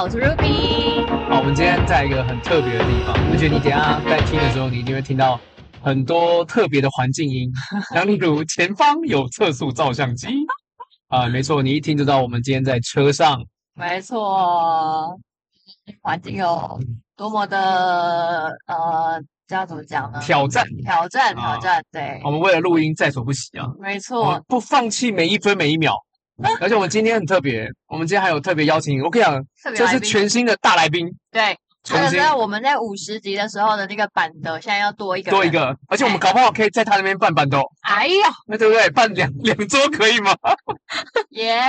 好，我是 Ruby。好，我们今天在一个很特别的地方，我觉得你等一下在听的时候，你一定会听到很多特别的环境音，像例如前方有测速照相机啊，没错，你一听就知道我们今天在车上。没错，环境有多么的呃。这要怎么讲呢？挑战，挑战，挑战，对。我们为了录音在所不惜啊！没错，不放弃每一分每一秒。而且我们今天很特别，我们今天还有特别邀请，我跟你讲，这是全新的大来宾。对，就是在我们在五十集的时候的那个板凳，现在要多一个，多一个。而且我们搞不好可以在他那边办板凳。哎呀，那对不对？办两 两桌可以吗？耶！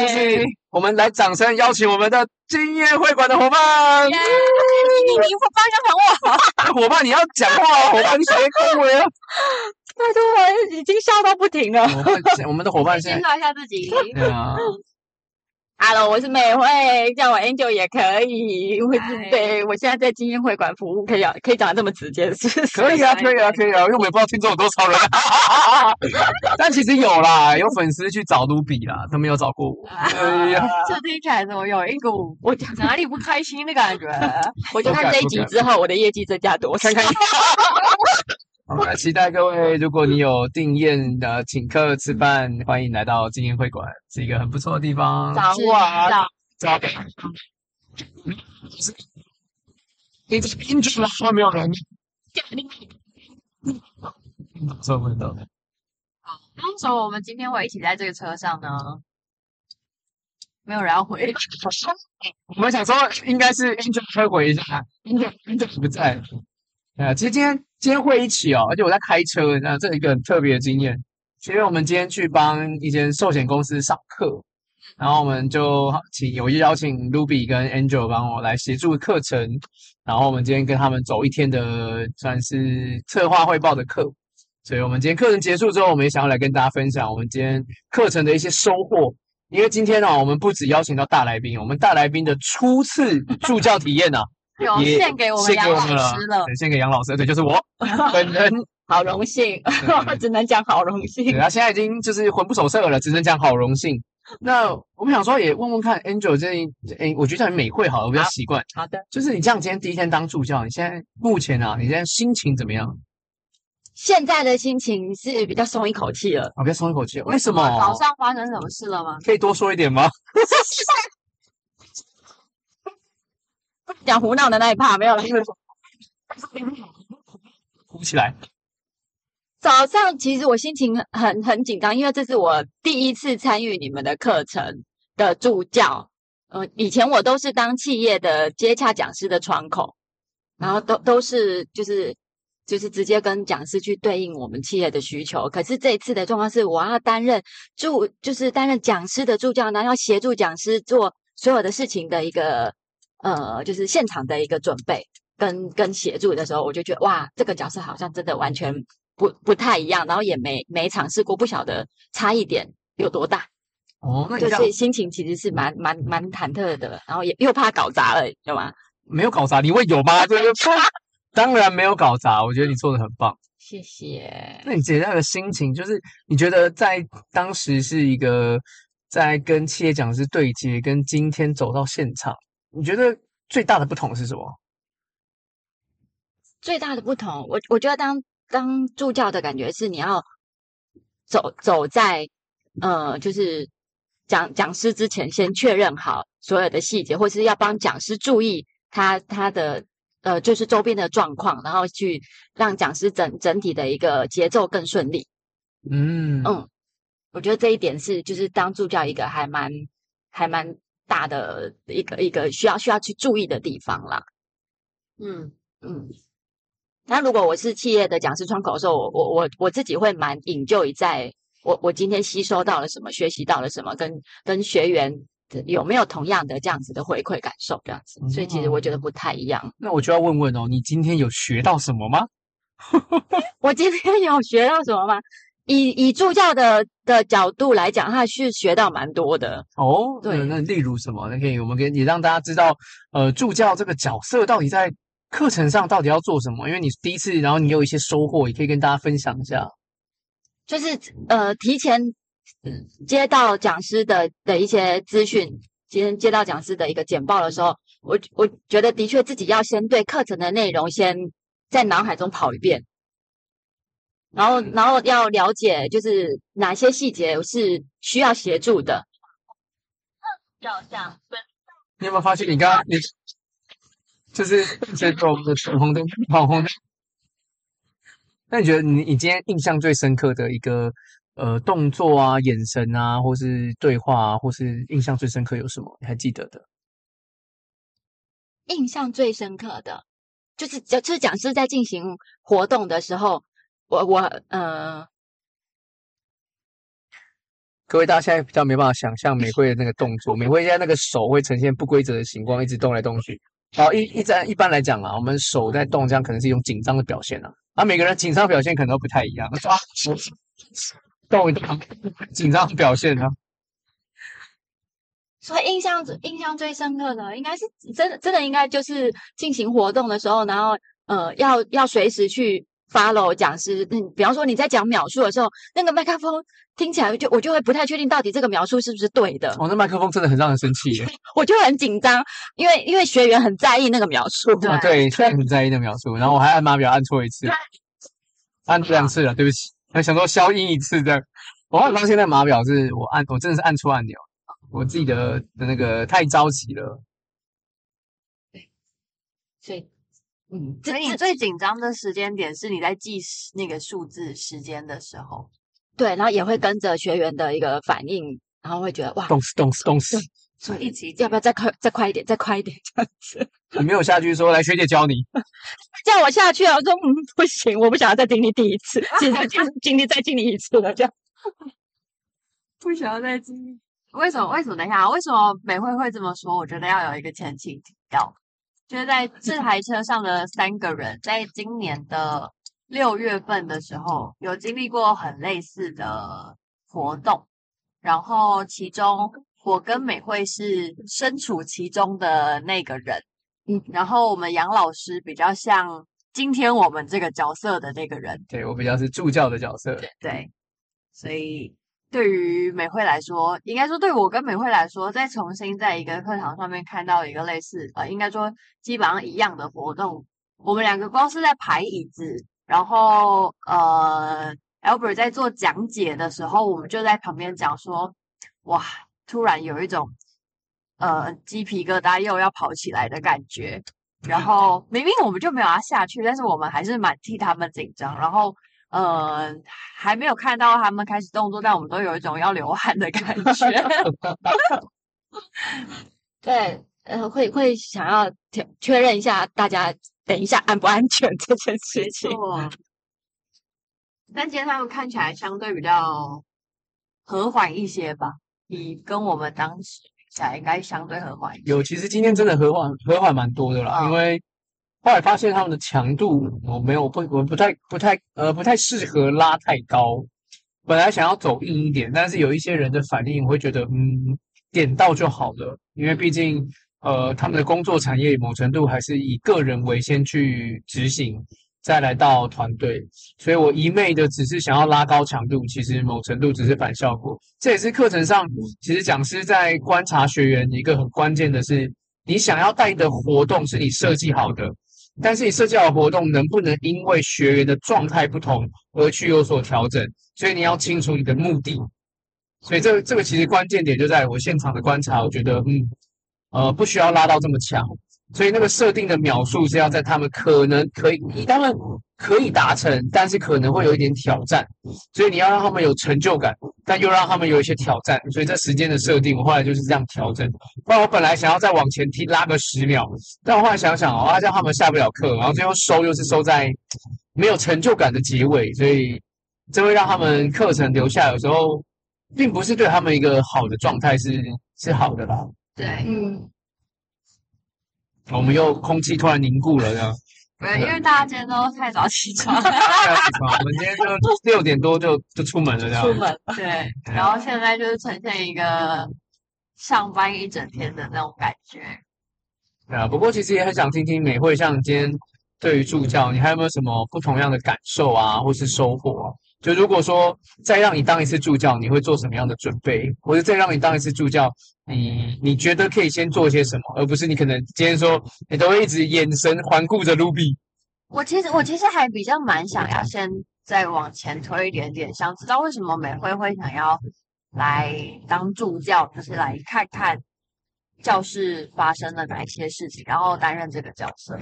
就是我们来掌声邀请我们的今夜会馆的伙伴。你你你伙伴要喊我，伙伴你要讲话，伙伴你谁恭维啊？拜托，我已经笑到不停了。我们的伙伴先介绍一下自己。对啊。Hello，我是美慧，叫我 Angel 也可以。我是对，我现在在精英会馆服务，可以啊，可以讲的这么直接，是可以啊，可以啊，可以啊，因为我也不知道听众有多少人。但其实有啦，有粉丝去找卢比啦，他没有找过我。哎呀，这听起来怎么有一股我哪里不开心的感觉？我就看这一集之后，我的业绩增加多少？看看。好，来期待各位，如果你有订宴的请客吃饭，欢迎来到今夜会馆，是一个很不错的地方。找我，找。你这是拼出来说没有人？收不到。好，为什么我们今天会一起在这个车上呢？没有人要回。我们想说，应该是 Angel 会回一下，Angel 不在。啊，其实今天今天会一起哦，而且我在开车，那这一个很特别的经验。因为我们今天去帮一间寿险公司上课，然后我们就请有意邀请 Ruby 跟 Angel 帮我来协助课程，然后我们今天跟他们走一天的算是策划汇报的课。所以我们今天课程结束之后，我们也想要来跟大家分享我们今天课程的一些收获。因为今天呢、哦，我们不止邀请到大来宾，我们大来宾的初次助教体验呢、有献给我们杨老师了，献给杨老师，对，就是我 本人，好荣幸，只能讲好荣幸。他现在已经就是魂不守舍了，只能讲好荣幸。那我们想说，也问问看，Angel 这，哎，我觉得你美会好，我比较习惯。好的，就是你这样，今天第一天当助教，你现在目前啊，你现在心情怎么样？现在的心情是比较松一口气了，我比较松一口气。为什么？早上发生什么事了吗？可以多说一点吗？讲胡闹的那一趴没有了，呼起来。早上其实我心情很很紧张，因为这是我第一次参与你们的课程的助教。呃，以前我都是当企业的接洽讲师的窗口，然后都都是就是就是直接跟讲师去对应我们企业的需求。可是这一次的状况是，我要担任助，就是担任讲师的助教，然后要协助讲师做所有的事情的一个。呃，就是现场的一个准备跟跟协助的时候，我就觉得哇，这个角色好像真的完全不不太一样，然后也没没尝试过，不晓得差异点有多大。哦，那就是心情其实是蛮蛮蛮忐忑的，然后也又怕搞砸了，有吗？没有搞砸，你会有吗？对不对？当然没有搞砸，我觉得你做的很棒，谢谢。那你现在的心情，就是你觉得在当时是一个在跟企业讲师对接，跟今天走到现场。你觉得最大的不同是什么？最大的不同，我我觉得当当助教的感觉是你要走走在呃，就是讲讲师之前，先确认好所有的细节，或是要帮讲师注意他他的呃，就是周边的状况，然后去让讲师整整体的一个节奏更顺利。嗯嗯，我觉得这一点是就是当助教一个还蛮还蛮。大的一个一个需要需要去注意的地方啦，嗯嗯。那如果我是企业的讲师窗口的时候，我我我我自己会蛮 enjoy 在我我今天吸收到了什么，学习到了什么，跟跟学员有没有同样的这样子的回馈感受，这样子。所以其实我觉得不太一样。嗯，那我就要问问哦，你今天有学到什么吗？我今天有学到什么吗？以以助教的的角度来讲，他是学到蛮多的哦。对，那例如什么？那可以我们给也让大家知道，呃，助教这个角色到底在课程上到底要做什么？因为你第一次，然后你有一些收获，也可以跟大家分享一下。就是呃，提前接到讲师的的一些资讯，今天接到讲师的一个简报的时候，我我觉得的确自己要先对课程的内容先在脑海中跑一遍，然后然后要了解就是哪些细节是需要协助的。要这样。你有没有发现你刚刚你就是在做我们的闯红灯闯红灯？那你觉得你你今天印象最深刻的一个呃动作啊、眼神啊，或是对话啊，或是印象最深刻有什么？你还记得的？印象最深刻的，就是就是讲师在进行活动的时候，我我呃，各位大家现在比较没办法想象 玫瑰的那个动作，玫瑰现在那个手会呈现不规则的形状，一直动来动去。好，一一般一般来讲啊，我们手在动，这样可能是一种紧张的表现啊。啊，每个人紧张表现可能都不太一样。抓，动一动，紧张表现呢？所以印象印象最深刻的，应该是真的真的应该就是进行活动的时候，然后呃，要要随时去 follow 讲师。嗯，比方说你在讲描述的时候，那个麦克风。听起来就我就会不太确定到底这个描述是不是对的。哦，那麦克风真的很让人生气耶。我就很紧张，因为因为学员很在意那个描述。对、啊、对，学员很在意那个描述，然后我还按码表按错一次，按两次了，对不起。还想说消音一次这样。我后来发现那码表是我按，我真的是按错按钮，我自己的的那个太着急了。对，所以嗯，所以你最紧张的时间点是你在记那个数字时间的时候。对，然后也会跟着学员的一个反应，然后会觉得哇，动死动死动死，所以一起要不要再快再快一点，再快一点这样子。你没有下去说来学姐教你，叫我下去啊？我说嗯不行，我不想要再经历第一次，现在经经历再经历一次了这样，不想要再经历。为什么？为什么？等一下，为什么美惠会这么说？我觉得要有一个前情提要，就是在这台车上的三个人，在今年的。六月份的时候，有经历过很类似的活动，然后其中我跟美惠是身处其中的那个人，嗯，然后我们杨老师比较像今天我们这个角色的那个人，对，我比较是助教的角色，对，对，所以对于美惠来说，应该说对我跟美惠来说，再重新在一个课堂上面看到一个类似，呃，应该说基本上一样的活动，我们两个光是在排椅子。然后，呃，Albert 在做讲解的时候，我们就在旁边讲说，哇，突然有一种，呃，鸡皮疙瘩又要跑起来的感觉。然 后明明我们就没有要下去，但是我们还是蛮替他们紧张。然后，呃，还没有看到他们开始动作，但我们都有一种要流汗的感觉。对，呃，会会想要确确认一下大家。等一下，安不安全这件事情？但今天他们看起来相对比较和缓一些吧，比跟我们当时比起来，应该相对和缓一些。有，其实今天真的和缓和缓蛮多的啦，哦、因为后来发现他们的强度我没有不我不太不太呃不太适合拉太高，本来想要走硬一点，但是有一些人的反应我会觉得嗯点到就好了，因为毕竟。呃，他们的工作产业某程度还是以个人为先去执行，再来到团队，所以我一昧的只是想要拉高强度，其实某程度只是反效果。这也是课程上，其实讲师在观察学员一个很关键的是，你想要带的活动是你设计好的，但是你设计好的活动能不能因为学员的状态不同而去有所调整？所以你要清楚你的目的。所以这这个其实关键点就在我现场的观察，我觉得嗯。呃，不需要拉到这么强，所以那个设定的秒数是要在他们可能可以，他们可以达成，但是可能会有一点挑战，所以你要让他们有成就感，但又让他们有一些挑战，所以这时间的设定，我后来就是这样调整。不然我本来想要再往前踢拉个十秒，但我后来想想哦，这样他们下不了课，然后最后收又是收在没有成就感的结尾，所以这会让他们课程留下，有时候并不是对他们一个好的状态是是好的啦。对，嗯，我们又空气突然凝固了，这样。对，因为大家今天都太早起床，太早起床，我们今天就 六点多就就出门了，这样。出门，对。然后现在就是呈现一个上班一整天的那种感觉。对啊，不过其实也很想听听美惠，像今天对于助教，你还有没有什么不同样的感受啊，或是收获啊？就如果说再让你当一次助教，你会做什么样的准备？或者再让你当一次助教？你你觉得可以先做些什么，而不是你可能今天说你都会一直眼神环顾着 Ruby。我其实我其实还比较蛮想要先再往前推一点点，想知道为什么美惠会想要来当助教，就是来看看教室发生了哪一些事情，然后担任这个角色。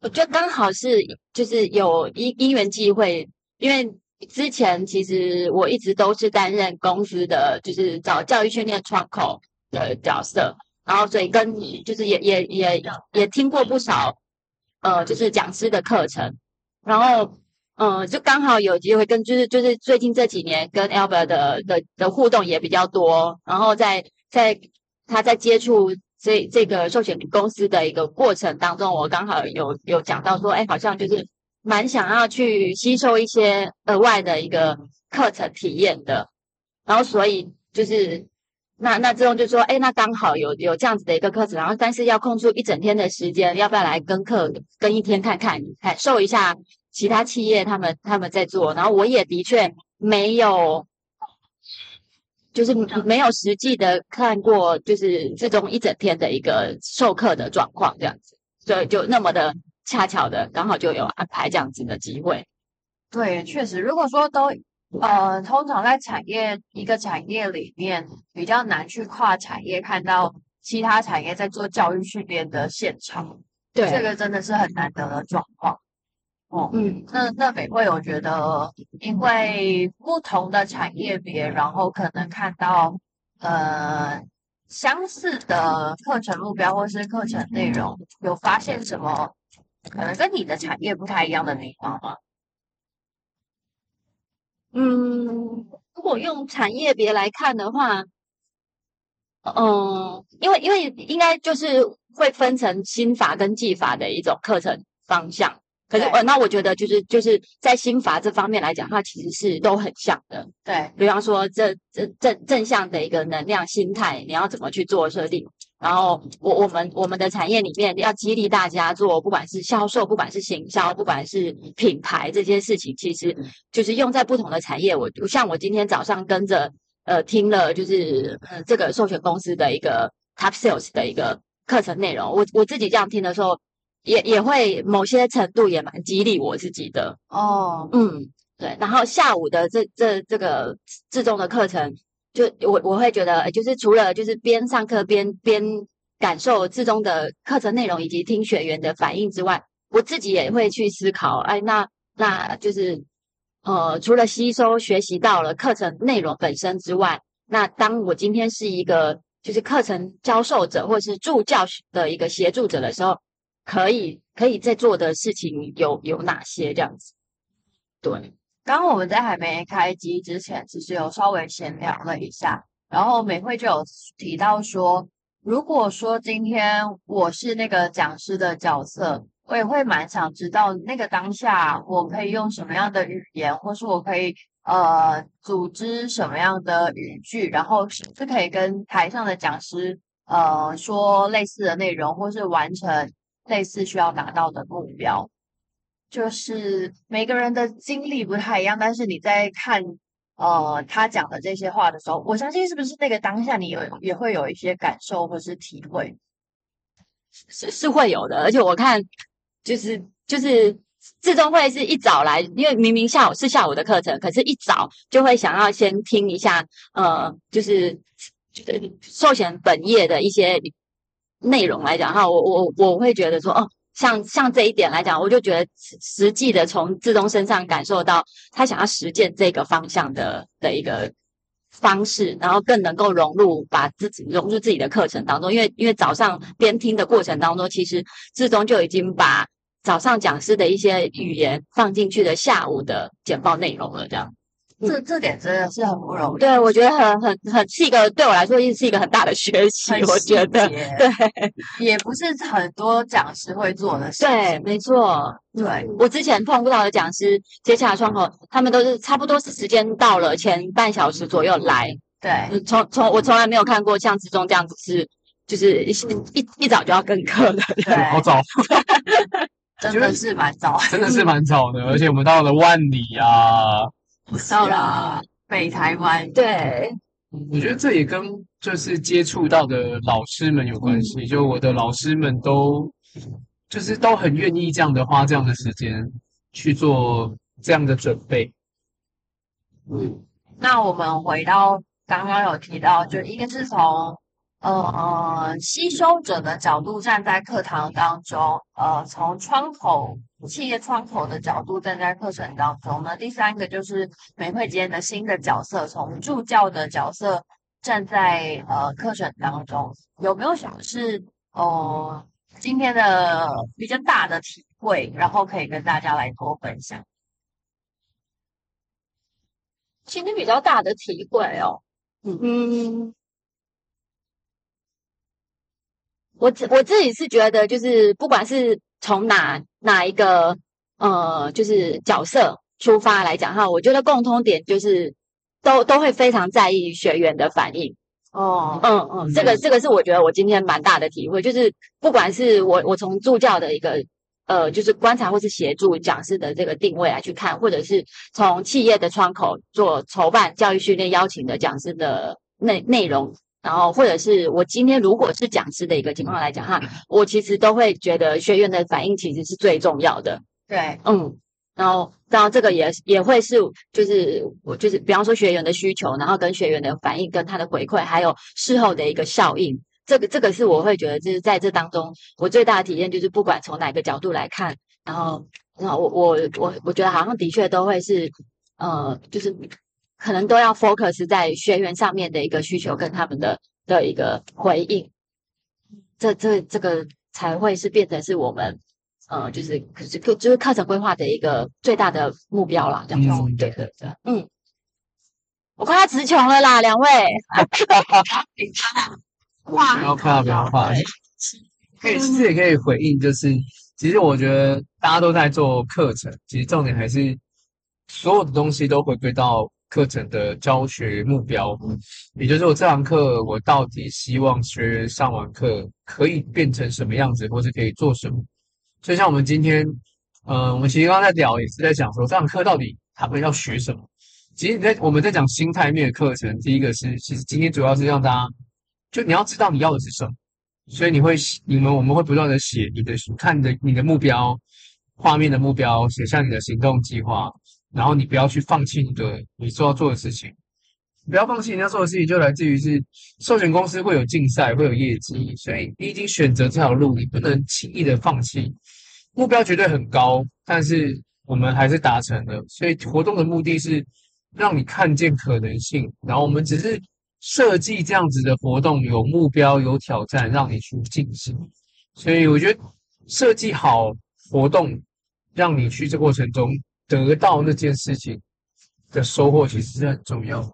我觉得刚好是就是有因因缘际会，因为之前其实我一直都是担任公司的就是找教育训练窗口的角色，然后所以跟你就是也也也也听过不少。呃，就是讲师的课程，然后，嗯、就刚好有机会跟，就是就是最近这几年跟 Albert 的的的互动也比较多，然后在在他在接触这这个寿险公司的一个过程当中，我刚好有有讲到说，哎，好像就是蛮想要去吸收一些额外的一个课程体验的，然后所以就是。那那之后就说，哎，那刚好有有这样子的一个课程，然后但是要空出一整天的时间，要不要来跟课跟一天看看，感受一下其他企业他们他们在做，然后我也的确没有，就是没有实际的看过，就是这种一整天的一个授课的状况这样子，所以就那么的恰巧的刚好就有安排这样子的机会。对，确实，如果说都。呃，通常在产业一个产业里面，比较难去跨产业看到其他产业在做教育训练的现场。对，这个真的是很难得的状况。哦，嗯，那那北会，我觉得，因为不同的产业别，然后可能看到呃相似的课程目标或是课程内容，有发现什么可能跟你的产业不太一样的地方吗？嗯，如果用产业别来看的话，嗯，因为因为应该就是会分成心法跟技法的一种课程方向。可是，呃，那我觉得就是就是在心法这方面来讲，它其实是都很像的。对，比方说这这正正向的一个能量心态，你要怎么去做设定？然后我我们我们的产业里面要激励大家做，不管是销售，不管是行销，不管是品牌这些事情，其实就是用在不同的产业。我像我今天早上跟着呃听了就是呃这个授权公司的一个 Top Sales 的一个课程内容，我我自己这样听的时候，也也会某些程度也蛮激励我自己的哦。嗯，对。然后下午的这这这个自重的课程。就我我会觉得，就是除了就是边上课边边感受自中的课程内容以及听学员的反应之外，我自己也会去思考，哎，那那就是呃，除了吸收学习到了课程内容本身之外，那当我今天是一个就是课程教授者或是助教的一个协助者的时候，可以可以在做的事情有有哪些这样子？对。刚刚我们在还没开机之前，其实有稍微闲聊了一下，然后美惠就有提到说，如果说今天我是那个讲师的角色，我也会蛮想知道那个当下我可以用什么样的语言，或是我可以呃组织什么样的语句，然后是可以跟台上的讲师呃说类似的内容，或是完成类似需要达到的目标。就是每个人的经历不太一样，但是你在看呃他讲的这些话的时候，我相信是不是那个当下你有也会有一些感受或是体会，是是会有的。而且我看就是就是自动会是一早来，因为明明下午是下午的课程，可是一早就会想要先听一下呃，就是寿险本业的一些内容来讲哈，我我我会觉得说哦。像像这一点来讲，我就觉得实际的从志东身上感受到他想要实践这个方向的的一个方式，然后更能够融入把自己融入自己的课程当中。因为因为早上边听的过程当中，其实志东就已经把早上讲师的一些语言放进去的下午的简报内容了，这样。这这点真的是很不容易。对，我觉得很很很是一个对我来说，也是一个很大的学习。我觉得，对，也不是很多讲师会做的事。对，没错。对，我之前碰到的讲师接洽窗口，他们都是差不多是时间到了前半小时左右来。对，从从我从来没有看过像之中这样子是，就是一一一早就要跟课的。对，好早。真的是蛮早，真的是蛮早的，而且我们到了万里啊。到了北台湾，对，我觉得这也跟就是接触到的老师们有关系，就我的老师们都就是都很愿意这样的花这样的时间去做这样的准备。嗯，那我们回到刚刚有提到，就一个是从。呃呃，吸收者的角度站在课堂当中，呃，从窗口企业窗口的角度站在课程当中呢。第三个就是美会今天的新的角色，从助教的角色站在呃课程当中，有没有什么是、呃、今天的比较大的体会，然后可以跟大家来多分享？今天比较大的体会哦，嗯。嗯我自我自己是觉得，就是不管是从哪哪一个呃，就是角色出发来讲哈，我觉得共通点就是都都会非常在意学员的反应。哦，嗯嗯，这个这个是我觉得我今天蛮大的体会，就是不管是我我从助教的一个呃，就是观察或是协助讲师的这个定位来去看，或者是从企业的窗口做筹办教育训练邀请的讲师的内内容。然后，或者是我今天如果是讲师的一个情况来讲哈，我其实都会觉得学员的反应其实是最重要的。对，嗯，然后，然后这个也也会是，就是我就是比方说学员的需求，然后跟学员的反应，跟他的回馈，还有事后的一个效应，这个这个是我会觉得就是在这当中，我最大的体验就是不管从哪个角度来看，然后，然后我我我我觉得好像的确都会是，呃，就是。可能都要 focus 在学员上面的一个需求跟他们的的一个回应，这这这个才会是变成是我们呃，就是可是就是课程规划的一个最大的目标啦。这样子，嗯、对对对，嗯，我快要词穷了啦，两位，哇，不要怕，不要怕，可以其实也可以回应，就是其实我觉得大家都在做课程，其实重点还是所有的东西都回归到。课程的教学目标，也就是我这堂课我到底希望学员上完课可以变成什么样子，或是可以做什么。所以像我们今天，呃，我们其实刚刚在聊，也是在讲说这堂课到底他们要学什么。其实你在我们在讲心态面的课程，第一个是，其实今天主要是让大家，就你要知道你要的是什么，所以你会，你们我们会不断的写你的看的你的目标，画面的目标，写下你的行动计划。然后你不要去放弃你的你说要做的事情，不要放弃你要做的事情，就来自于是寿险公司会有竞赛，会有业绩，所以你已经选择这条路，你不能轻易的放弃。目标绝对很高，但是我们还是达成了。所以活动的目的是让你看见可能性，然后我们只是设计这样子的活动，有目标、有挑战，让你去进行。所以我觉得设计好活动，让你去这过程中。得到那件事情的收获其实是很重要的，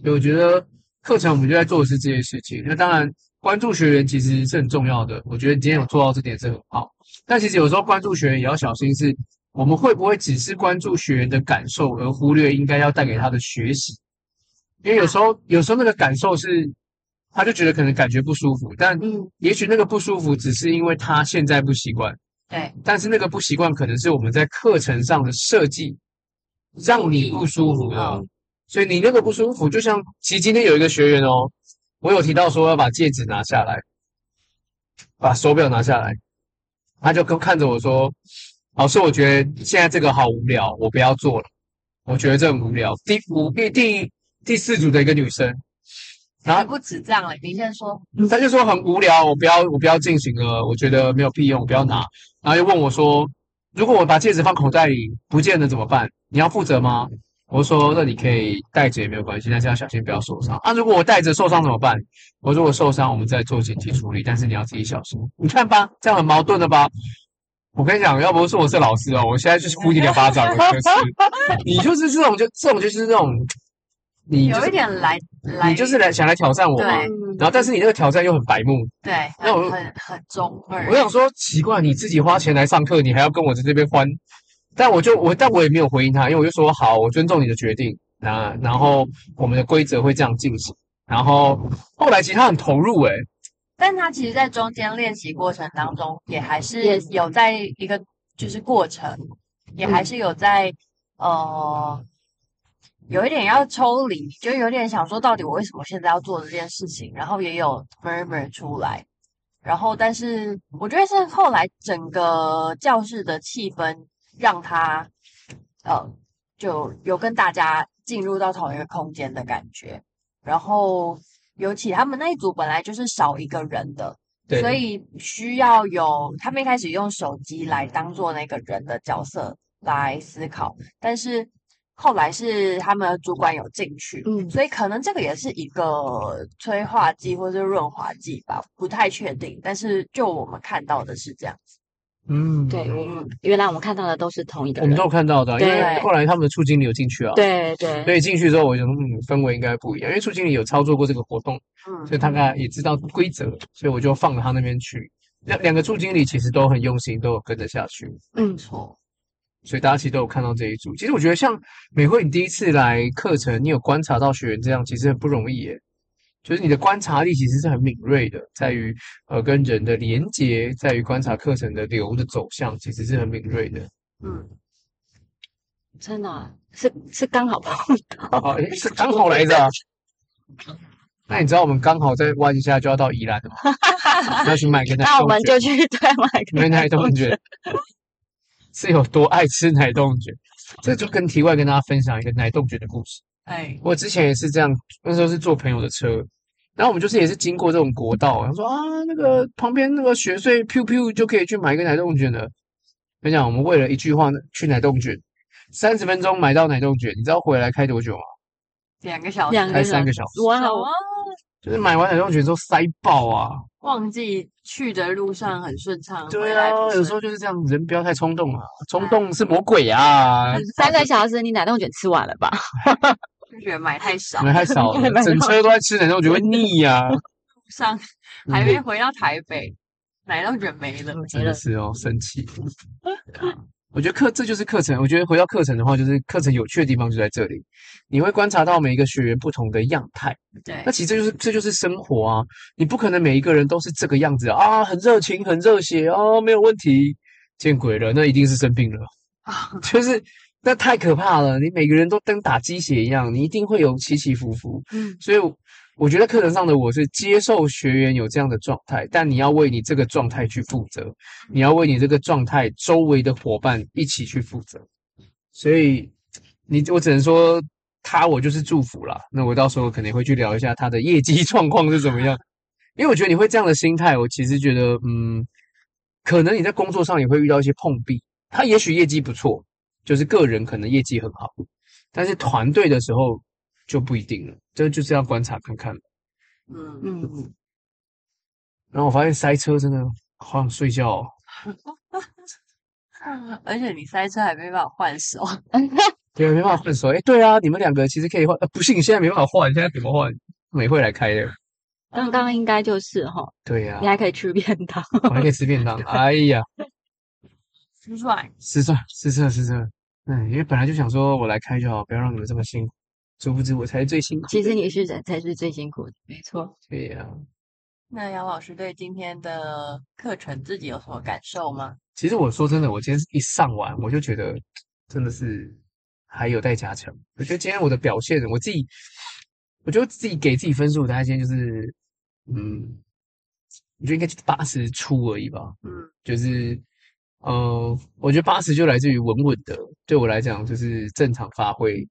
所以我觉得课程我们就在做的是这些事情。那当然关注学员其实是很重要的，我觉得今天有做到这点是很好。但其实有时候关注学员也要小心，是我们会不会只是关注学员的感受，而忽略应该要带给他的学习？因为有时候有时候那个感受是，他就觉得可能感觉不舒服，但也许那个不舒服只是因为他现在不习惯。对，但是那个不习惯可能是我们在课程上的设计，让你不舒服啊。所以你那个不舒服，就像其实今天有一个学员哦，我有提到说要把戒指拿下来，把手表拿下来，他就跟看着我说：“老师，我觉得现在这个好无聊，我不要做了。我觉得这很无聊。”第五第第第四组的一个女生。然后不止这样了，你先说。他就说很无聊，我不要，我不要进行了，我觉得没有屁用，我不要拿。然后又问我说，如果我把戒指放口袋里不见了怎么办？你要负责吗？我说那你可以带着也没有关系，但是要小心不要受伤。啊，如果我带着受伤怎么办？我说我受伤，我们再做紧急处理，但是你要自己小心。你看吧，这样很矛盾的吧？我跟你讲，要不是我是老师哦，我现在就是呼你两巴掌。就是你就是这种，就这种就是这种。你、就是、有一点来来，你就是来想来挑战我嘛？然后，但是你那个挑战又很白目，对，那我很很中二。我想说，奇怪，你自己花钱来上课，你还要跟我在这边欢？但我就我，但我也没有回应他，因为我就说好，我尊重你的决定啊。然后我们的规则会这样进行。然后后来其实他很投入诶、欸，但他其实，在中间练习过程当中，也还是有在一个就是过程，也还是有在呃。有一点要抽离，就有点想说，到底我为什么现在要做这件事情？然后也有 murmur 出来，然后但是我觉得是后来整个教室的气氛让他呃就有跟大家进入到同一个空间的感觉，然后尤其他们那一组本来就是少一个人的。对所以需要有他们一开始用手机来当做那个人的角色来思考，但是后来是他们的主管有进去，嗯，所以可能这个也是一个催化剂或者是润滑剂吧，不太确定。但是就我们看到的是这样子。嗯，对，我们原来我们看到的都是同一个人，我们都有看到的，啊，因为后来他们的处经理有进去啊，对对，所以进去之后我就嗯，氛围应该不一样，因为处经理有操作过这个活动，嗯，所以他大概也知道规则，所以我就放到他那边去。两两个处经理其实都很用心，都有跟着下去，嗯，错，所以大家其实都有看到这一组。其实我觉得像美惠，你第一次来课程，你有观察到学员这样，其实很不容易耶。就是你的观察力其实是很敏锐的，在于呃跟人的连接，在于观察课程的流的走向，其实是很敏锐的。嗯，真的、啊、是是刚好碰到，哦、是刚好来着。那你知道我们刚好在弯一下就要到宜兰了吗？要去买个奶冻卷，那我们就去对买个奶冻卷，是有多爱吃奶冻卷？这就跟题外跟大家分享一个奶冻卷的故事。哎，我之前也是这样，那时候是坐朋友的车。然后我们就是也是经过这种国道，他说啊，那个旁边那个雪隧飘飘就可以去买一个奶冻卷了。跟你讲，我们为了一句话去奶冻卷，三十分钟买到奶冻卷，你知道回来开多久吗？两个小时，开三个小时。哇哦！就是买完奶冻卷之后塞爆啊！忘记去的路上很顺畅。对啊，有时候就是这样，人不要太冲动啊，冲动是魔鬼啊！三个小时，你奶冻卷吃完了吧？就觉得买太少，买太少了，整车都在吃奶冻卷，会腻呀。路上还没回到台北，奶冻卷没了，真的是哦，生气。我觉得课这就是课程，我觉得回到课程的话，就是课程有趣的地方就在这里，你会观察到每一个学员不同的样态。对，那其实这就是这就是生活啊，你不可能每一个人都是这个样子啊，很热情，很热血哦，没有问题。见鬼了，那一定是生病了啊，就是。那太可怕了！你每个人都跟打鸡血一样，你一定会有起起伏伏。嗯，所以我觉得课程上的我是接受学员有这样的状态，但你要为你这个状态去负责，你要为你这个状态周围的伙伴一起去负责。所以你我只能说他我就是祝福啦。那我到时候肯定会去聊一下他的业绩 状况是怎么样，因为我觉得你会这样的心态，我其实觉得嗯，可能你在工作上也会遇到一些碰壁，他也许业绩不错。就是个人可能业绩很好，但是团队的时候就不一定了，这就是要观察看看。嗯嗯嗯。然后我发现塞车真的好想睡觉哦。而且你塞车还没办法换手。对，没办法换手。哎，对啊，你们两个其实可以换。呃，不信你现在没办法换，现在怎么换？美惠来开的。刚刚应该就是哈。对呀。你还可以吃便当。我还可以吃便当。哎呀。失算，失算，失策，失策。嗯，因为本来就想说我来开就好，不要让你们这么辛苦。殊不知我才是最辛苦。其实你是人才是最辛苦的，没错。对呀、啊。那杨老师对今天的课程自己有什么感受吗？其实我说真的，我今天一上完，我就觉得真的是还有待加强。我觉得今天我的表现，我自己，我觉得自己给自己分数，大概今天就是，嗯，我觉得应该就八十出而已吧。嗯，就是。嗯、呃，我觉得八十就来自于稳稳的，对我来讲就是正常发挥。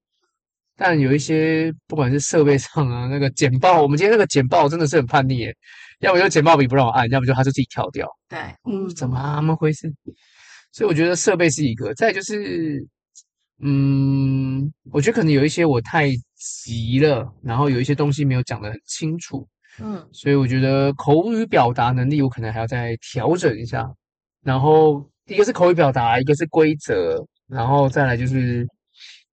但有一些不管是设备上啊，那个简报，我们今天那个简报真的是很叛逆耶，要不就简报笔不让我按，要不就他就自己跳掉。对，嗯，怎么那么回事？所以我觉得设备是一个，再就是，嗯，我觉得可能有一些我太急了，然后有一些东西没有讲得很清楚，嗯，所以我觉得口语表达能力我可能还要再调整一下，然后。一个是口语表达，一个是规则，然后再来就是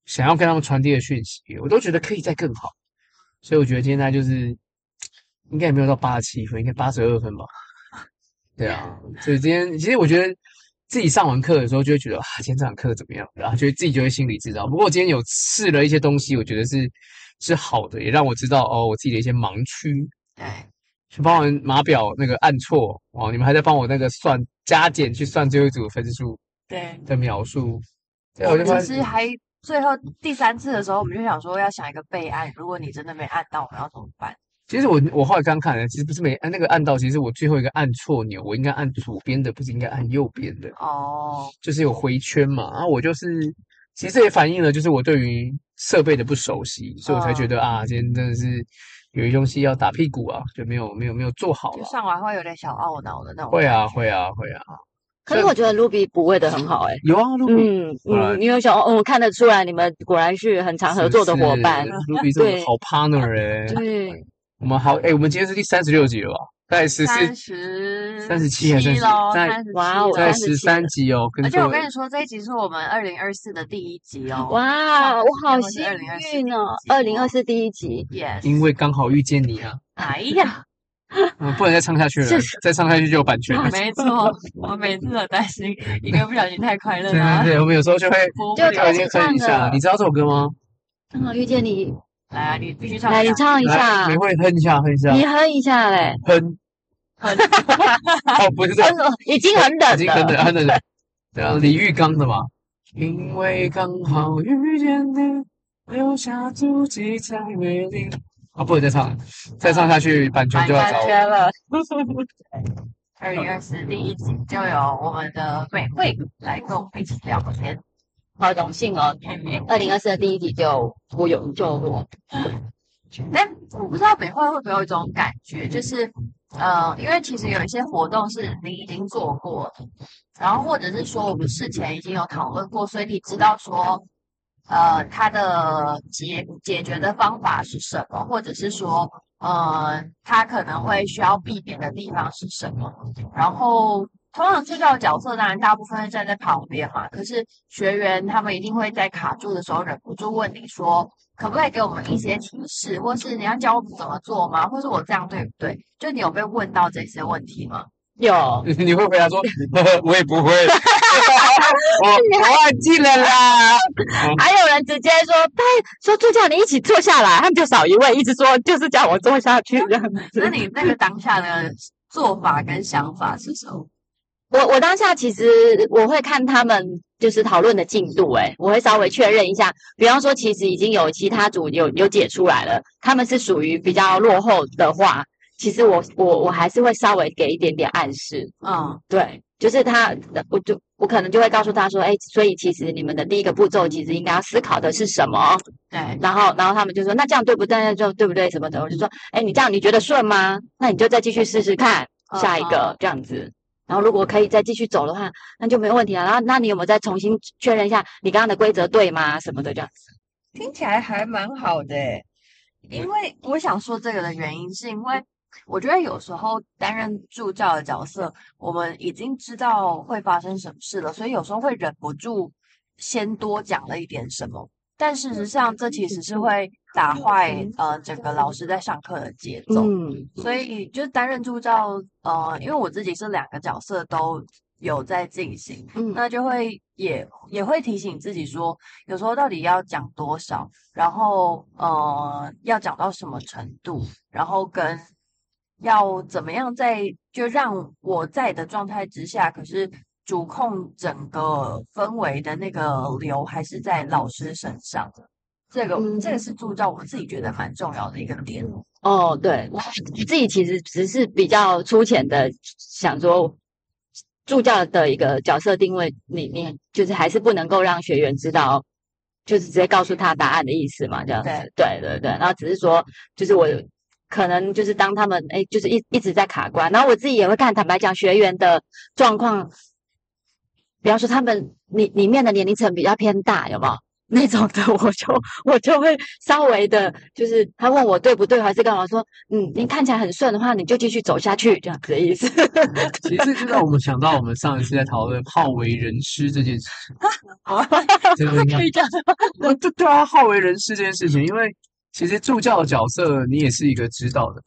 想要跟他们传递的讯息，我都觉得可以再更好。所以我觉得今天他就是应该也没有到八十七分，应该八十二分吧。对啊，所以今天其实我觉得自己上完课的时候就会觉得啊，今天这堂课怎么样？然后觉得自己就会心里知道。不过我今天有试了一些东西，我觉得是是好的，也让我知道哦，我自己的一些盲区。对。去帮我码表那个按错哦，你们还在帮我那个算加减去算最后一组分数，对的描述。对，我其实还最后第三次的时候，我们就想说要想一个备案，如果你真的没按到，我们要怎么办？其实我我后来刚看了，其实不是没按那个按到，其实我最后一个按错钮，我应该按左边的，不是应该按右边的哦，就是有回圈嘛。然后我就是，其实这也反映了就是我对于设备的不熟悉，所以我才觉得、哦、啊，今天真的是有些东西要打屁股啊，就没有没有没有做好了。上完会有点小懊恼的那种。会啊会啊会啊。可是我觉得 Ruby 补位的很好哎、欸，有啊，Ruby，嗯嗯，因为想哦，我看得出来你们果然是很常合作的伙伴，Ruby 是好 partner 哎、欸，对。我们好，哎、欸，我们今天是第三十六集了吧？在十四、三十、三十七还是三十？哇，在十三集哦。而且我跟你说，这一集是我们二零二四的第一集哦。哇，我好幸运哦！二零二四第一集，yes，因为刚好遇见你啊。哎呀，嗯，不能再唱下去了，再唱下去就有版权了。没错，我每次都担心一个不小心太快乐了。对对对，我们有时候就会就开始哼一下。你知道这首歌吗？刚好遇见你。来啊，你必须唱。来，你唱一下。你会哼一下，哼一下。你哼一下嘞。哼。哼。哦，不是这样。已经很冷了。已经很冷，很冷。对啊，李玉刚的嘛。因为刚好遇见你，留下足迹才美丽。啊，不能再唱，再唱下去版权就要找我了。二零二四第一集就有我们的美惠来跟我们一起聊天。好荣幸哦！二零二四的第一集就我有就我，但我不知道美惠会不会有一种感觉，就是呃，因为其实有一些活动是你已经做过的，然后或者是说我们事前已经有讨论过，所以你知道说呃，它的解解决的方法是什么，或者是说呃，他可能会需要避免的地方是什么，然后。通常助教的角色当然大部分是站在旁边嘛，可是学员他们一定会在卡住的时候忍不住问你说，可不可以给我们一些提示，或是你要教我们怎么做吗？或是我这样对不对？就你有被问到这些问题吗？有，你会回答说，我也不会，我我忘记了啦。还有人直接说，拜说助教你一起坐下来，他们就少一位，一直说就是叫我坐下去这样子。那你那个当下的做法跟想法是什么？我我当下其实我会看他们就是讨论的进度，诶，我会稍微确认一下。比方说，其实已经有其他组有有解出来了，他们是属于比较落后的话，其实我我我还是会稍微给一点点暗示。嗯，对，就是他，我就我可能就会告诉他说，诶，所以其实你们的第一个步骤其实应该要思考的是什么？对，然后然后他们就说，那这样对不对？那就对不对？什么的？我就说，诶，你这样你觉得顺吗？那你就再继续试试看下一个这样子。然后如果可以再继续走的话，那就没有问题了。然后，那你有没有再重新确认一下你刚刚的规则对吗？什么的这样子，听起来还蛮好的。因为我想说这个的原因，是因为我觉得有时候担任助教的角色，我们已经知道会发生什么事了，所以有时候会忍不住先多讲了一点什么。但事实上，这其实是会打坏呃整个老师在上课的节奏。嗯，所以就担任助教，呃，因为我自己是两个角色都有在进行，嗯，那就会也也会提醒自己说，有时候到底要讲多少，然后呃要讲到什么程度，然后跟要怎么样在就让我在的状态之下，可是。主控整个氛围的那个流还是在老师身上的，这个、嗯、这个是助教我自己觉得蛮重要的一个点。哦，对，我自己其实只是比较粗浅的想说，助教的一个角色定位里面，就是还是不能够让学员知道，就是直接告诉他答案的意思嘛，这样子。对对对对，然后只是说，就是我可能就是当他们哎，就是一一直在卡关，然后我自己也会看，坦白讲，学员的状况。比方说，他们里里面的年龄层比较偏大，有没有那种的？我就我就会稍微的，就是他问我对不对，还是干嘛说，嗯，您看起来很顺的话，你就继续走下去，这样子的意思。其实就让我们想到我们上一次在讨论好为人师这件事情。这个可以这样。对对啊，好为人师这件事情，因为其实助教的角色，你也是一个指导的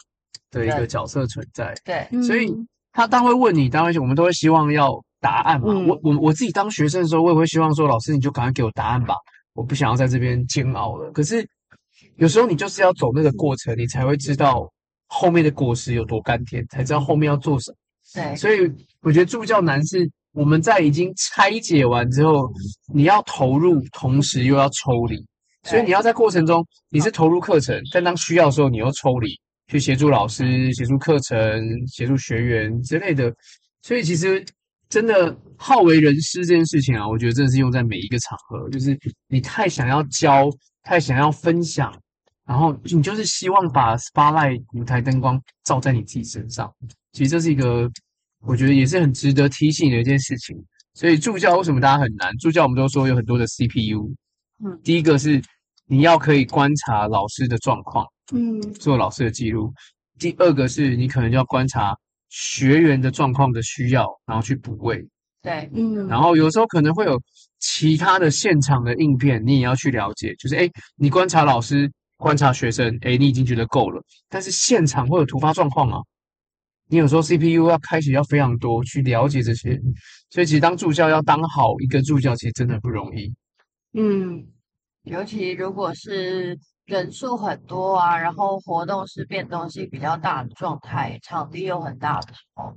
的一个角色存在。对，所以他当会问你，当然我们都会希望要。答案嘛，嗯、我我我自己当学生的时候，我也会希望说，老师你就赶快给我答案吧，我不想要在这边煎熬了。可是有时候你就是要走那个过程，你才会知道后面的果实有多甘甜，才知道后面要做什么。对，所以我觉得助教难是我们在已经拆解完之后，你要投入，同时又要抽离，所以你要在过程中你是投入课程，但当需要的时候，你又抽离去协助老师、协助课程、协助学员之类的。所以其实真的好为人师这件事情啊，我觉得真的是用在每一个场合，就是你太想要教，太想要分享，然后你就是希望把 spotlight 舞台灯光照在你自己身上。其实这是一个。我觉得也是很值得提醒的一件事情。所以助教为什么大家很难？助教我们都说有很多的 CPU。嗯，第一个是你要可以观察老师的状况，嗯，做老师的记录。第二个是你可能要观察学员的状况的需要，然后去补位。对，嗯。然后有时候可能会有其他的现场的应变，你也要去了解。就是诶，你观察老师，观察学生，诶，你已经觉得够了。但是现场会有突发状况啊。你有时候 CPU 要开启要非常多去了解这些，所以其实当助教要当好一个助教，其实真的不容易。嗯，尤其如果是人数很多啊，然后活动是变动性比较大的状态，场地又很大的时候，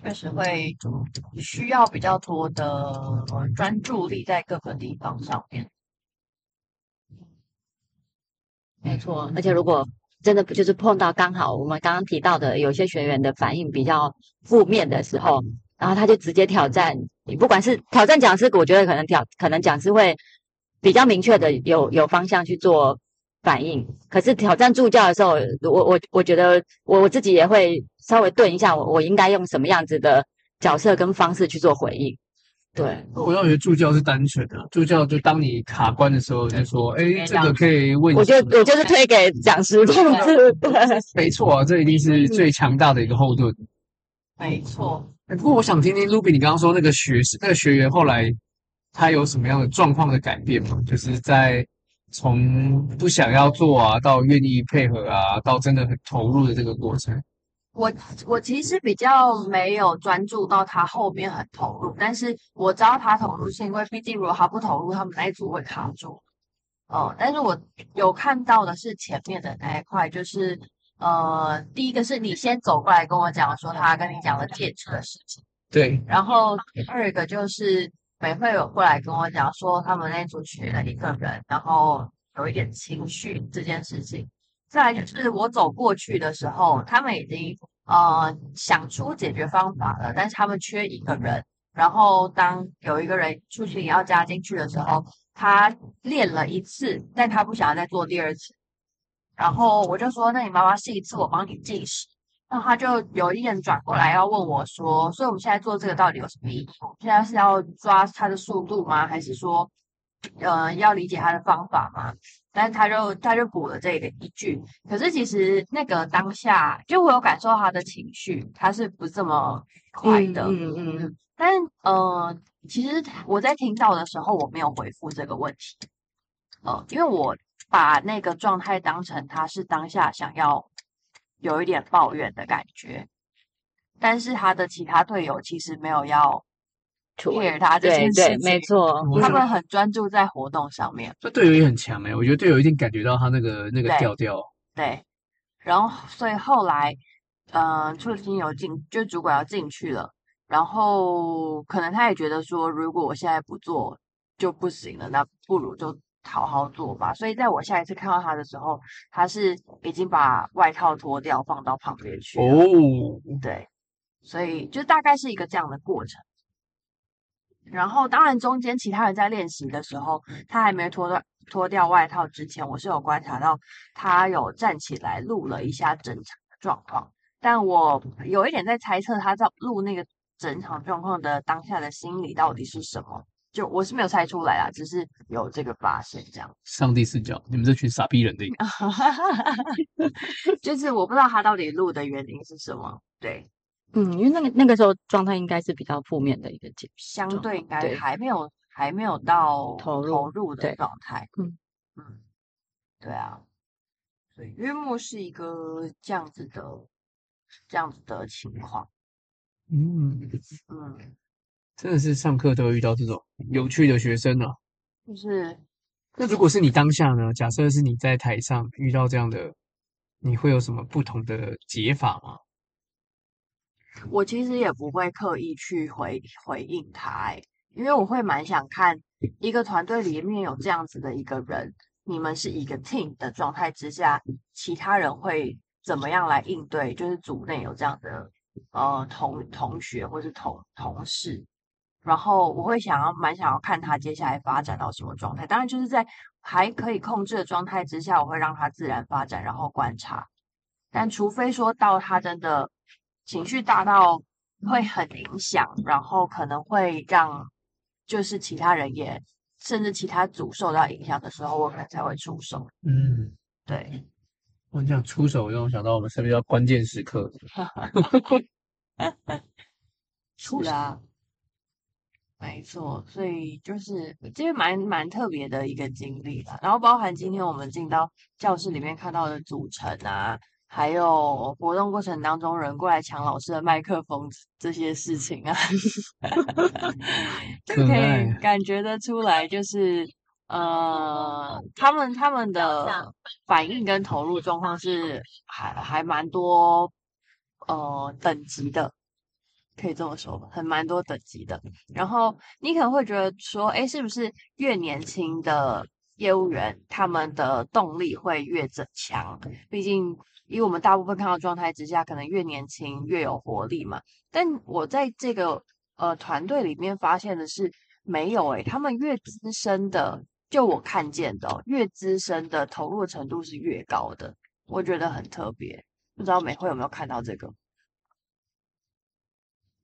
确实会需要比较多的专注力在各个地方上面。没错，而且如果真的就是碰到刚好我们刚刚提到的有些学员的反应比较负面的时候，然后他就直接挑战你，不管是挑战讲师，我觉得可能挑可能讲师会比较明确的有有方向去做反应。可是挑战助教的时候，我我我觉得我我自己也会稍微顿一下，我我应该用什么样子的角色跟方式去做回应。对，我认为助教是单纯的，助教就当你卡关的时候，就说：“哎，这个可以问。”我就我就是推给讲师的，没错啊，这一定是最强大的一个后盾。没错。不过我想听听 Ruby，你刚刚说那个学那个学员后来他有什么样的状况的改变吗？就是在从不想要做啊，到愿意配合啊，到真的很投入的这个过程。我我其实比较没有专注到他后面很投入，但是我知道他投入是因为毕竟如果他不投入，他们那一组会卡住。哦、呃，但是我有看到的是前面的那一块，就是呃，第一个是你先走过来跟我讲说他跟你讲了戒指的事情，对。然后第二个就是美会有过来跟我讲说他们那组缺了一个人，然后有一点情绪这件事情。再来就是我走过去的时候，他们已经呃想出解决方法了，但是他们缺一个人。然后当有一个人出去也要加进去的时候，他练了一次，但他不想要再做第二次。然后我就说：“那你妈妈试一次，我帮你计时。”那他就有一点转过来要问我说：“所以我们现在做这个到底有什么意义？现在是要抓他的速度吗？还是说，呃，要理解他的方法吗？”但是他就他就补了这个一句，可是其实那个当下，就我有感受到他的情绪，他是不这么快的，嗯嗯嗯。但呃，其实我在听到的时候，我没有回复这个问题，呃，因为我把那个状态当成他是当下想要有一点抱怨的感觉，但是他的其他队友其实没有要。care 他这件事情，对对，没错，他们很专注在活动上面。这队友也很强哎、欸，我觉得队友一定感觉到他那个那个调调。对，然后所以后来，嗯、呃，促进有进，就主管要进去了，然后可能他也觉得说，如果我现在不做就不行了，那不如就好好做吧。所以在我下一次看到他的时候，他是已经把外套脱掉放到旁边去了。哦，对，所以就大概是一个这样的过程。然后，当然中间其他人在练习的时候，他还没脱掉脱掉外套之前，我是有观察到他有站起来录了一下整场的状况。但我有一点在猜测，他在录那个整场状况的当下的心理到底是什么？就我是没有猜出来啊，只是有这个发现这样。上帝视角，你们这群傻逼人的，就是我不知道他到底录的原因是什么。对。嗯，因为那个那个时候状态应该是比较负面的一个阶，相对应该还没有还没有到投入投入的状态。嗯嗯，对啊，所以约莫是一个这样子的这样子的情况。嗯嗯，真的是上课都会遇到这种有趣的学生呢、啊。就是，那如果是你当下呢？假设是你在台上遇到这样的，你会有什么不同的解法吗？我其实也不会刻意去回回应他，欸，因为我会蛮想看一个团队里面有这样子的一个人，你们是一个 team 的状态之下，其他人会怎么样来应对？就是组内有这样的呃同同学或是同同事，然后我会想要蛮想要看他接下来发展到什么状态。当然就是在还可以控制的状态之下，我会让他自然发展，然后观察。但除非说到他真的。情绪大到会很影响，然后可能会让就是其他人也甚至其他组受到影响的时候，我可能才会出手。嗯，对。我这样出手，让我想到我们是不是要关键时刻？是啊，没错。所以就是这是蛮蛮特别的一个经历啦。然后包含今天我们进到教室里面看到的组成啊。还有活动过程当中，人过来抢老师的麦克风这些事情啊，就可以感觉得出来，就是呃，他们他们的反应跟投入状况是还还蛮多呃等级的，可以这么说吧，很蛮多等级的。然后你可能会觉得说，哎，是不是越年轻的业务员他们的动力会越增强？毕竟。以我们大部分看到状态之下，可能越年轻越有活力嘛。但我在这个呃团队里面发现的是，没有诶、欸，他们越资深的，就我看见的、哦，越资深的投入程度是越高的，我觉得很特别。不知道美惠有没有看到这个？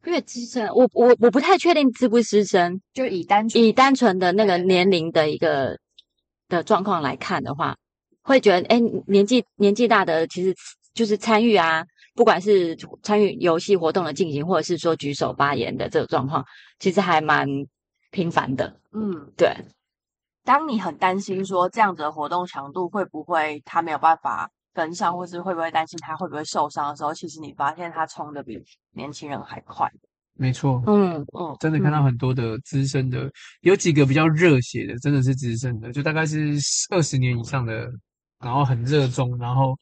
越资深，我我我不太确定资不资深，就以单纯以单纯的那个年龄的一个的状况来看的话。会觉得，哎，年纪年纪大的其实就是参与啊，不管是参与游戏活动的进行，或者是说举手发言的这种状况，其实还蛮频繁的。嗯，对。当你很担心说这样子的活动强度会不会他没有办法跟上，或是会不会担心他会不会受伤的时候，其实你发现他冲的比年轻人还快。没错，嗯嗯，真的看到很多的资深的，嗯、有几个比较热血的，真的是资深的，就大概是二十年以上的。然后很热衷，然后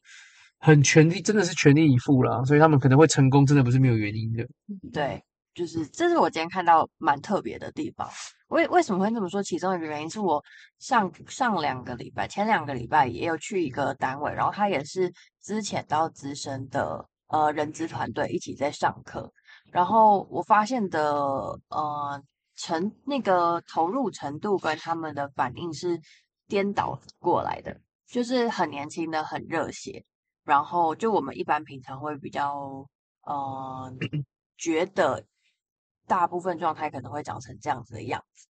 很全力，真的是全力以赴啦。所以他们可能会成功，真的不是没有原因的。对，就是这是我今天看到蛮特别的地方。为为什么会这么说？其中一个原因是我上上两个礼拜，前两个礼拜也有去一个单位，然后他也是资浅到资深的呃人资团队一起在上课，然后我发现的呃成那个投入程度跟他们的反应是颠倒过来的。就是很年轻的，很热血，然后就我们一般平常会比较，呃，觉得大部分状态可能会长成这样子的样子。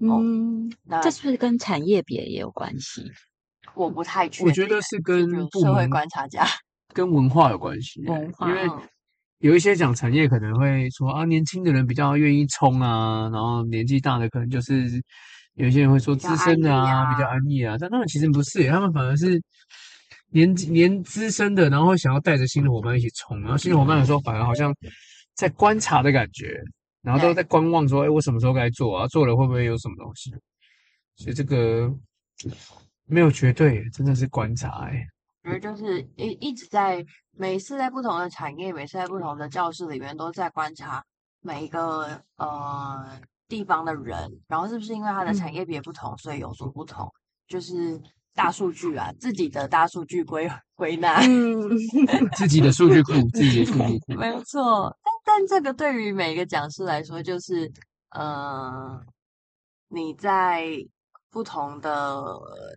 嗯，哦、那这是不是跟产业别也有关系？我不太确定。我觉得是跟社会观察家 跟文化有关系。文化，因为有一些讲产业可能会说啊，年轻的人比较愿意冲啊，然后年纪大的可能就是。有一些人会说资深的啊，比较安逸啊，但他们其实不是，他们反而是年年资深的，然后想要带着新的伙伴一起冲，然后新的伙伴有时候反而好像在观察的感觉，然后都在观望说，哎，我什么时候该做啊？做了会不会有什么东西？所以这个没有绝对，真的是观察哎。觉得就是一一直在每次在不同的产业，每次在不同的教室里面，都在观察每一个呃。地方的人，然后是不是因为他的产业别不同，嗯、所以有所不同？就是大数据啊，自己的大数据归归纳，嗯、自己的数据库，自己的数据库，没错。但但这个对于每一个讲师来说，就是呃，你在不同的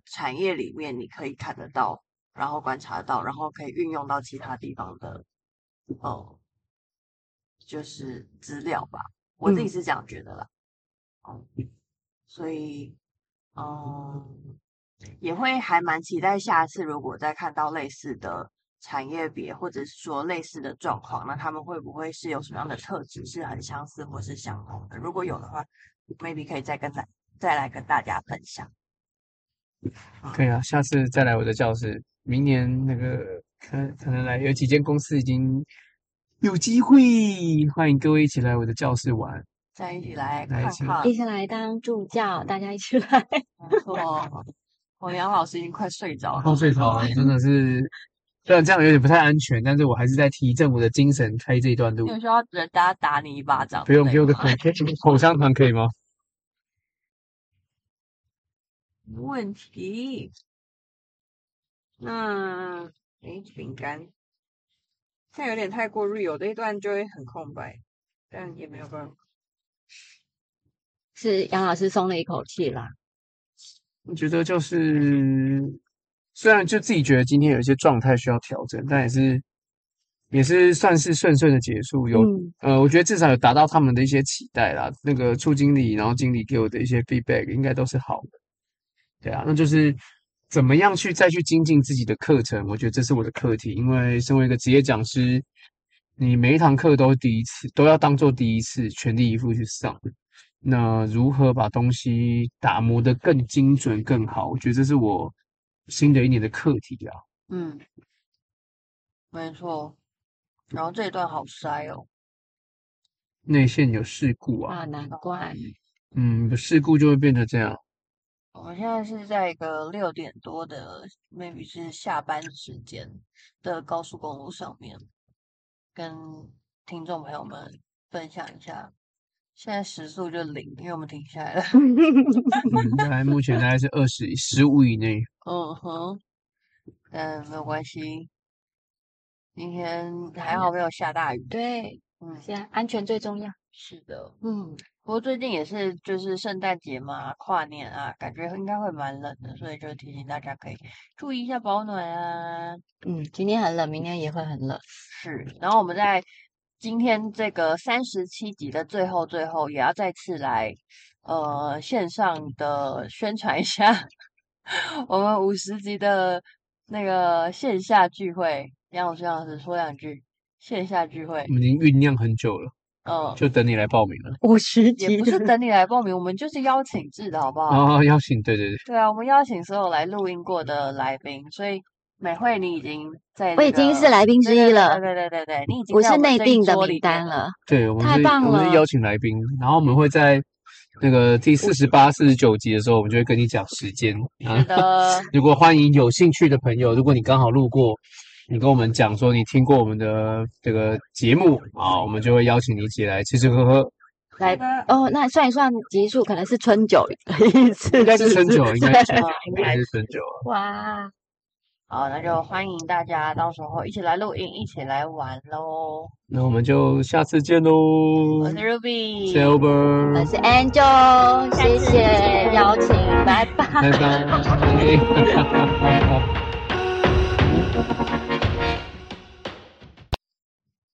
产业里面，你可以看得到，然后观察到，然后可以运用到其他地方的哦、呃，就是资料吧。我自己是这样觉得啦。嗯，所以，嗯，也会还蛮期待下次如果再看到类似的产业别，或者是说类似的状况，那他们会不会是有什么样的特质是很相似或是相同的？如果有的话，maybe 可以再跟大再来跟大家分享。可以啊，下次再来我的教室。明年那个可可能来有几间公司已经有机会，欢迎各位一起来我的教室玩。再一起来看看，一起来当助教，大家一起来。没错，我杨老师已经快睡着了，快睡着了，真的是虽然这样有点不太安全，但是我还是在提振我的精神开这一段路。有需要人家打你一巴掌？不用，给我个口口香糖可以吗？没问题。那诶，饼干，现在有点太过 real，这一段就会很空白，但也没有办法。是杨老师松了一口气啦。我觉得就是，虽然就自己觉得今天有一些状态需要调整，但也是也是算是顺顺的结束。有、嗯、呃，我觉得至少有达到他们的一些期待啦。那个处经理，然后经理给我的一些 feedback 应该都是好的。对啊，那就是怎么样去再去精进自己的课程？我觉得这是我的课题，因为身为一个职业讲师，你每一堂课都是第一次，都要当做第一次，全力以赴去上。那如何把东西打磨得更精准、更好？我觉得这是我新的一年的课题啊。嗯，没错。然后这一段好塞哦，内线有事故啊。啊，难怪。嗯，有事故就会变成这样。我们现在是在一个六点多的，maybe 是下班时间的高速公路上面，跟听众朋友们分享一下。现在时速就零，因为我们停下来了。嗯，大概目前大概是二十十五以内。嗯哼，嗯，没有关系。今天还好没有下大雨。对，嗯，现在安全最重要。是的，嗯。不过最近也是就是圣诞节嘛，跨年啊，感觉应该会蛮冷的，所以就提醒大家可以注意一下保暖啊。嗯，今天很冷，明天也会很冷。是，然后我们在。今天这个三十七集的最后，最后也要再次来，呃，线上的宣传一下 我们五十集的那个线下聚会。杨老师，杨老师说两句线下聚会。我们已经酝酿很久了，嗯，就等你来报名了。五十集也不是等你来报名，我们就是邀请制的好不好？哦，邀请，对对对。对啊，我们邀请所有来录音过的来宾，所以。美惠，你已经在、这个，我已经是来宾之一了。对对对对，你已经我是内定的名单了。对，我们太棒了。我们是邀请来宾，然后我们会在那个第四十八、四十九集的时候，我们就会跟你讲时间。是的。如果欢迎有兴趣的朋友，如果你刚好路过，你跟我们讲说你听过我们的这个节目啊，我们就会邀请你一起来吃吃喝喝。来哦，那算一算集数，可能是春酒的一次，应该是春酒，应该是 应该是春酒。哇。好，那就欢迎大家到时候一起来录音，一起来玩喽。那我们就下次见喽。我是 Ruby，是 Albert，我是 Angel，谢谢邀请，拜拜，拜拜。